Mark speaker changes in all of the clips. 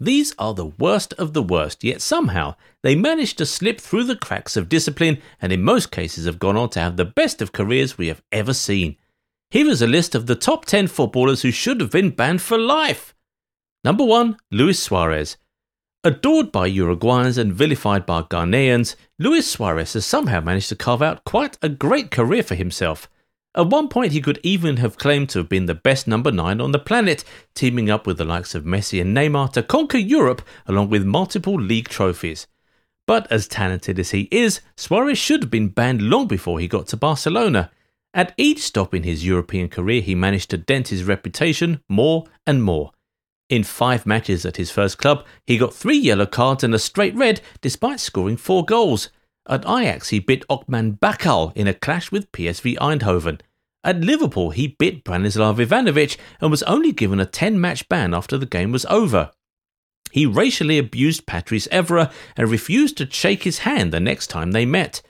Speaker 1: These are the worst of the worst, yet somehow they managed to slip through the cracks of discipline and in most cases have gone on to have the best of careers we have ever seen. Here is a list of the top 10 footballers who should have been banned for life. Number 1, Luis Suarez. Adored by Uruguayans and vilified by Ghanaians, Luis Suarez has somehow managed to carve out quite a great career for himself. At one point, he could even have claimed to have been the best number 9 on the planet, teaming up with the likes of Messi and Neymar to conquer Europe along with multiple league trophies. But as talented as he is, Suarez should have been banned long before he got to Barcelona. At each stop in his European career, he managed to dent his reputation more and more. In five matches at his first club, he got three yellow cards and a straight red despite scoring four goals. At Ajax, he bit Otman Bakkal in a clash with PSV Eindhoven. At Liverpool, he bit Branislav Ivanovic and was only given a 10 match ban after the game was over. He racially abused Patrice Evra and refused to shake his hand the next time they met.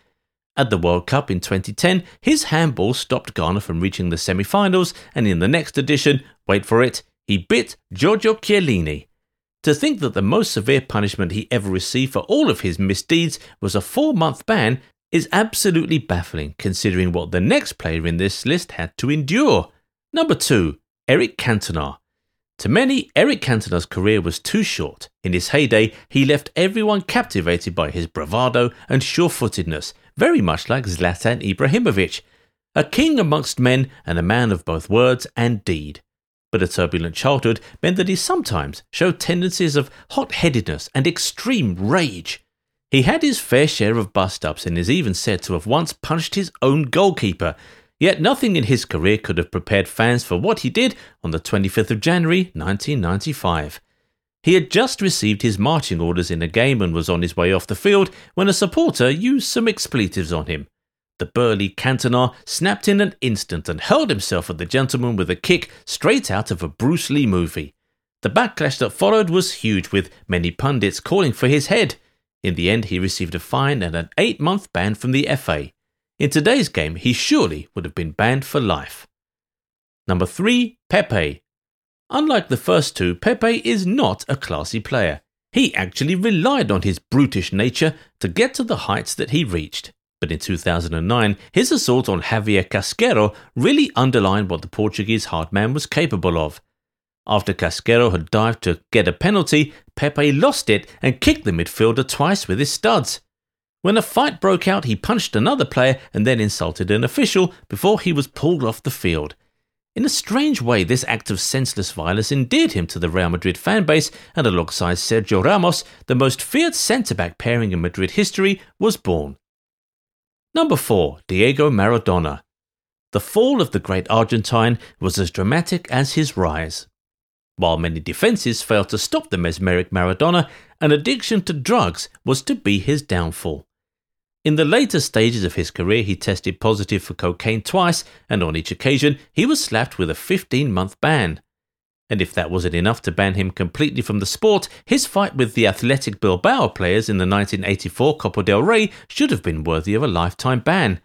Speaker 1: At the World Cup in 2010, his handball stopped Ghana from reaching the semi finals, and in the next edition, wait for it, he bit Giorgio Chiellini. To think that the most severe punishment he ever received for all of his misdeeds was a four month ban is absolutely baffling considering what the next player in this list had to endure. Number 2, Eric Cantona. To many, Eric Cantona's career was too short. In his heyday, he left everyone captivated by his bravado and sure footedness, very much like Zlatan Ibrahimovic. A king amongst men and a man of both words and deed. But a turbulent childhood meant that he sometimes showed tendencies of hot headedness and extreme rage. He had his fair share of bust ups and is even said to have once punched his own goalkeeper. Yet nothing in his career could have prepared fans for what he did on the 25th of January 1995. He had just received his marching orders in a game and was on his way off the field when a supporter used some expletives on him. The burly Cantona snapped in an instant and hurled himself at the gentleman with a kick straight out of a Bruce Lee movie. The backlash that followed was huge, with many pundits calling for his head. In the end, he received a fine and an eight month ban from the FA. In today's game, he surely would have been banned for life. Number 3, Pepe. Unlike the first two, Pepe is not a classy player. He actually relied on his brutish nature to get to the heights that he reached. But in 2009, his assault on Javier Casquero really underlined what the Portuguese hard man was capable of. After Casquero had dived to get a penalty, Pepe lost it and kicked the midfielder twice with his studs. When a fight broke out, he punched another player and then insulted an official before he was pulled off the field. In a strange way, this act of senseless violence endeared him to the Real Madrid fanbase, and alongside Sergio Ramos, the most feared centre back pairing in Madrid history was born. Number 4. Diego Maradona. The fall of the great Argentine was as dramatic as his rise. While many defences failed to stop the mesmeric Maradona, an addiction to drugs was to be his downfall. In the later stages of his career, he tested positive for cocaine twice, and on each occasion, he was slapped with a 15 month ban. And if that wasn't enough to ban him completely from the sport, his fight with the Athletic Bilbao players in the 1984 Copa del Rey should have been worthy of a lifetime ban.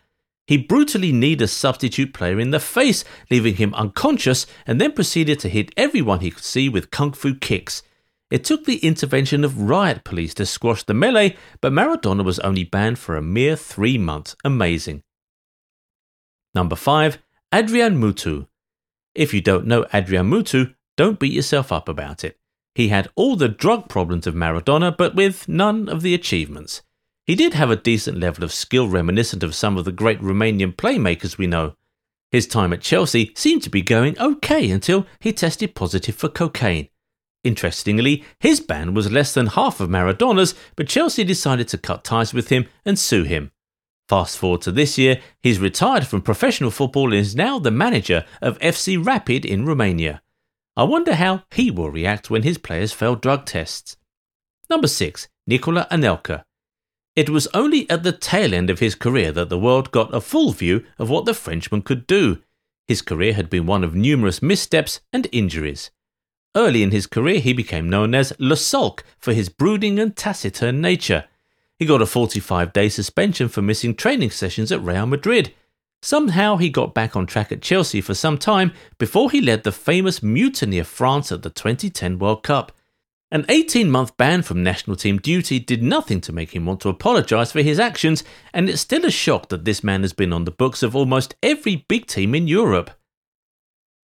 Speaker 1: He brutally kneed a substitute player in the face, leaving him unconscious, and then proceeded to hit everyone he could see with kung fu kicks. It took the intervention of riot police to squash the melee, but Maradona was only banned for a mere three months. Amazing. Number 5. Adrian Mutu. If you don't know Adrian Mutu, don't beat yourself up about it. He had all the drug problems of Maradona, but with none of the achievements. He did have a decent level of skill reminiscent of some of the great Romanian playmakers we know. His time at Chelsea seemed to be going okay until he tested positive for cocaine. Interestingly, his ban was less than half of Maradona's, but Chelsea decided to cut ties with him and sue him. Fast forward to this year, he's retired from professional football and is now the manager of FC Rapid in Romania. I wonder how he will react when his players fail drug tests. Number 6. Nicola Anelka. It was only at the tail end of his career that the world got a full view of what the Frenchman could do. His career had been one of numerous missteps and injuries. Early in his career, he became known as Le Sulk for his brooding and taciturn nature. He got a 45 day suspension for missing training sessions at Real Madrid. Somehow he got back on track at Chelsea for some time before he led the famous mutiny of France at the 2010 World Cup. An 18 month ban from national team duty did nothing to make him want to apologise for his actions, and it's still a shock that this man has been on the books of almost every big team in Europe.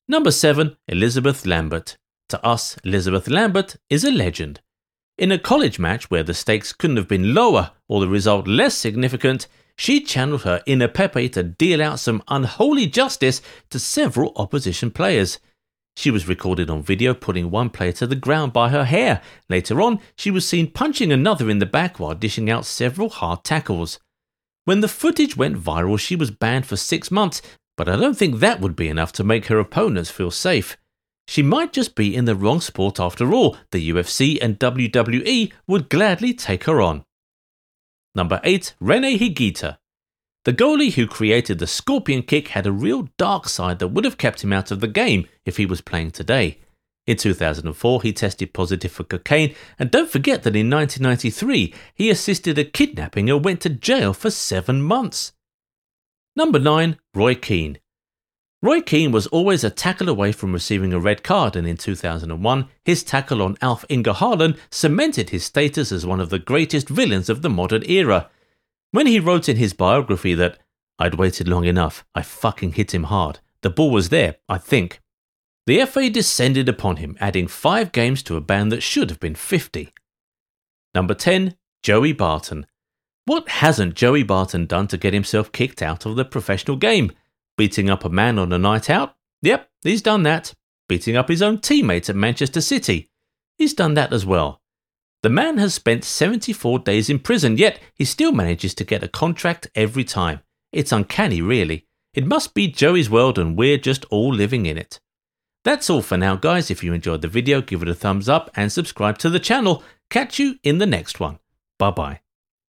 Speaker 1: Number 7. Elizabeth Lambert. To us, Elizabeth Lambert is a legend. In a college match where the stakes couldn't have been lower or the result less significant, she channeled her inner Pepe to deal out some unholy justice to several opposition players. She was recorded on video putting one player to the ground by her hair. Later on, she was seen punching another in the back while dishing out several hard tackles. When the footage went viral, she was banned for six months, but I don't think that would be enough to make her opponents feel safe. She might just be in the wrong sport after all. The UFC and WWE would gladly take her on. Number 8. Rene Higuita. The goalie who created the scorpion kick had a real dark side that would have kept him out of the game if he was playing today. In 2004, he tested positive for cocaine, and don't forget that in 1993, he assisted a kidnapping and went to jail for seven months. Number 9. Roy Keane. Roy Keane was always a tackle away from receiving a red card, and in 2001, his tackle on Alf Inge Haaland cemented his status as one of the greatest villains of the modern era. When he wrote in his biography that, I'd waited long enough, I fucking hit him hard, the ball was there, I think. The FA descended upon him, adding five games to a ban that should have been 50. Number 10, Joey Barton. What hasn't Joey Barton done to get himself kicked out of the professional game? Beating up a man on a night out? Yep, he's done that. Beating up his own teammates at Manchester City? He's done that as well. The man has spent 74 days in prison, yet he still manages to get a contract every time. It's uncanny, really. It must be Joey's world and we're just all living in it. That's all for now, guys. If you enjoyed the video, give it a thumbs up and subscribe to the channel. Catch you in the next one. Bye bye.